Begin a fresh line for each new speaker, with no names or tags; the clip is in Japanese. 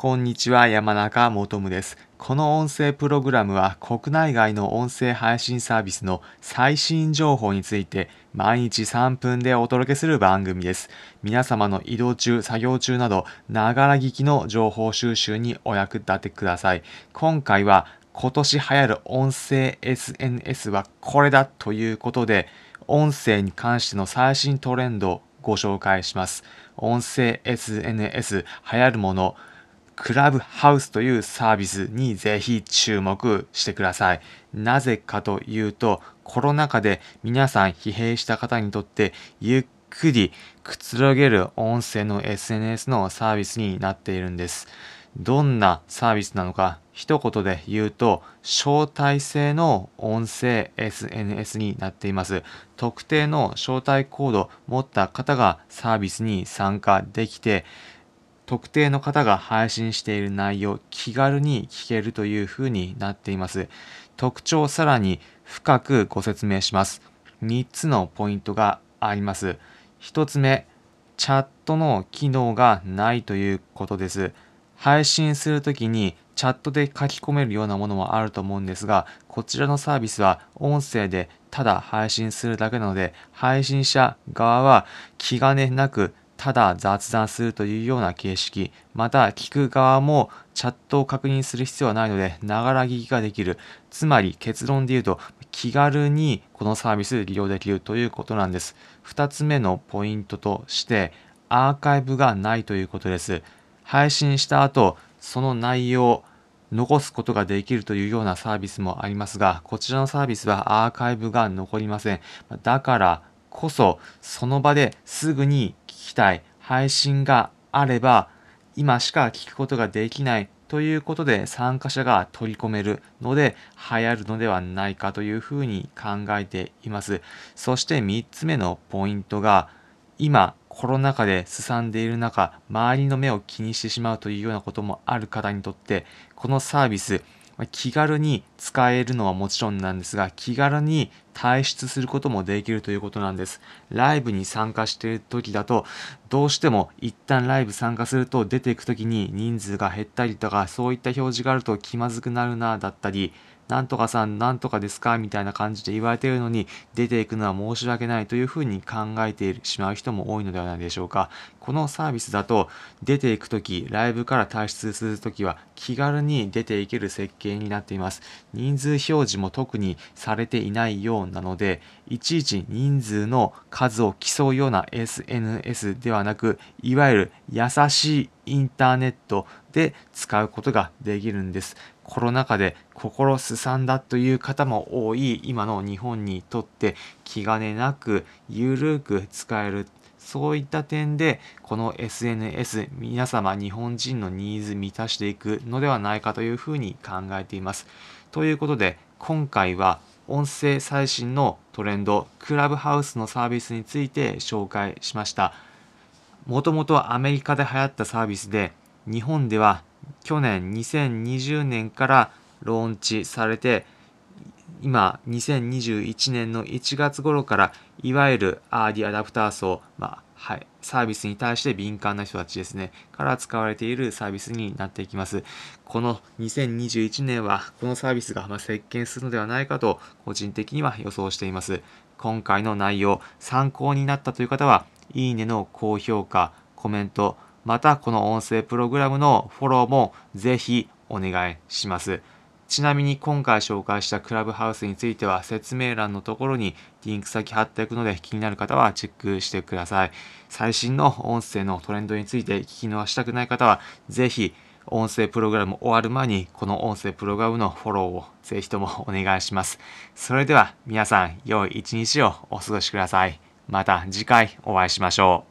こんにちは、山中もとむです。この音声プログラムは国内外の音声配信サービスの最新情報について毎日3分でお届けする番組です。皆様の移動中、作業中など、ながら聞きの情報収集にお役立てください。今回は今年流行る音声 SNS はこれだということで、音声に関しての最新トレンドをご紹介します。音声 SNS 流行るもの、クラブハウスというサービスにぜひ注目してください。なぜかというと、コロナ禍で皆さん疲弊した方にとってゆっくりくつろげる音声の SNS のサービスになっているんです。どんなサービスなのか一言で言うと招待制の音声 SNS になっています特定の招待コードを持った方がサービスに参加できて特定の方が配信している内容気軽に聞けるというふうになっています。特徴をさらに深くご説明します。3つのポイントがあります。1つ目チャットの機能がないということです。配信するときにチャットで書き込めるようなものもあると思うんですが、こちらのサービスは音声でただ配信するだけなので、配信者側は気兼ねなくただ雑談するというような形式、また聞く側もチャットを確認する必要はないので、ながら聞きができる。つまり結論で言うと、気軽にこのサービス利用できるということなんです。二つ目のポイントとして、アーカイブがないということです。配信した後、その内容を残すことができるというようなサービスもありますが、こちらのサービスはアーカイブが残りません。だからこそ、その場ですぐに聞きたい配信があれば、今しか聞くことができないということで参加者が取り込めるので流行るのではないかというふうに考えています。そして3つ目のポイントが今コロナ禍で進んでいる中、周りの目を気にしてしまうというようなこともある方にとって、このサービス、気軽に使えるのはもちろんなんですが、気軽に退出することもできるということなんです。ライブに参加している時だと、どうしても一旦ライブ参加すると出ていく時に人数が減ったりとか、そういった表示があると気まずくなるな、だったり、なんとかさん、なんとかですかみたいな感じで言われているのに、出ていくのは申し訳ないというふうに考えてしまう人も多いのではないでしょうか。このサービスだと、出ていくとき、ライブから退出するときは、気軽に出ていける設計になっています。人数表示も特にされていないようなので、いちいち人数の数を競うような SNS ではなく、いわゆる優しいインターネットで使うことができるんです。コロナ禍で心すさんだという方も多い今の日本にとって気兼ねなくゆるく使えるそういった点でこの SNS 皆様日本人のニーズ満たしていくのではないかというふうに考えています。ということで今回は音声最新のトレンドクラブハウスのサービスについて紹介しました。もともとアメリカで流行ったサービスで日本では去年2020年からローンチされて今2021年の1月頃からいわゆるアーディアダプター層、まあはい、サービスに対して敏感な人たちですねから使われているサービスになっていきます。この2021年はこのサービスがま席巻するのではないかと個人的には予想しています。今回の内容参考になったという方はいいねの高評価コメントまたこの音声プログラムのフォローもぜひお願いします。ちなみに今回紹介したクラブハウスについては説明欄のところにリンク先貼っておくので気になる方はチェックしてください。最新の音声のトレンドについて聞き逃したくない方はぜひ音声プログラム終わる前にこの音声プログラムのフォローをぜひともお願いします。それでは皆さん良い一日をお過ごしください。また次回お会いしましょう。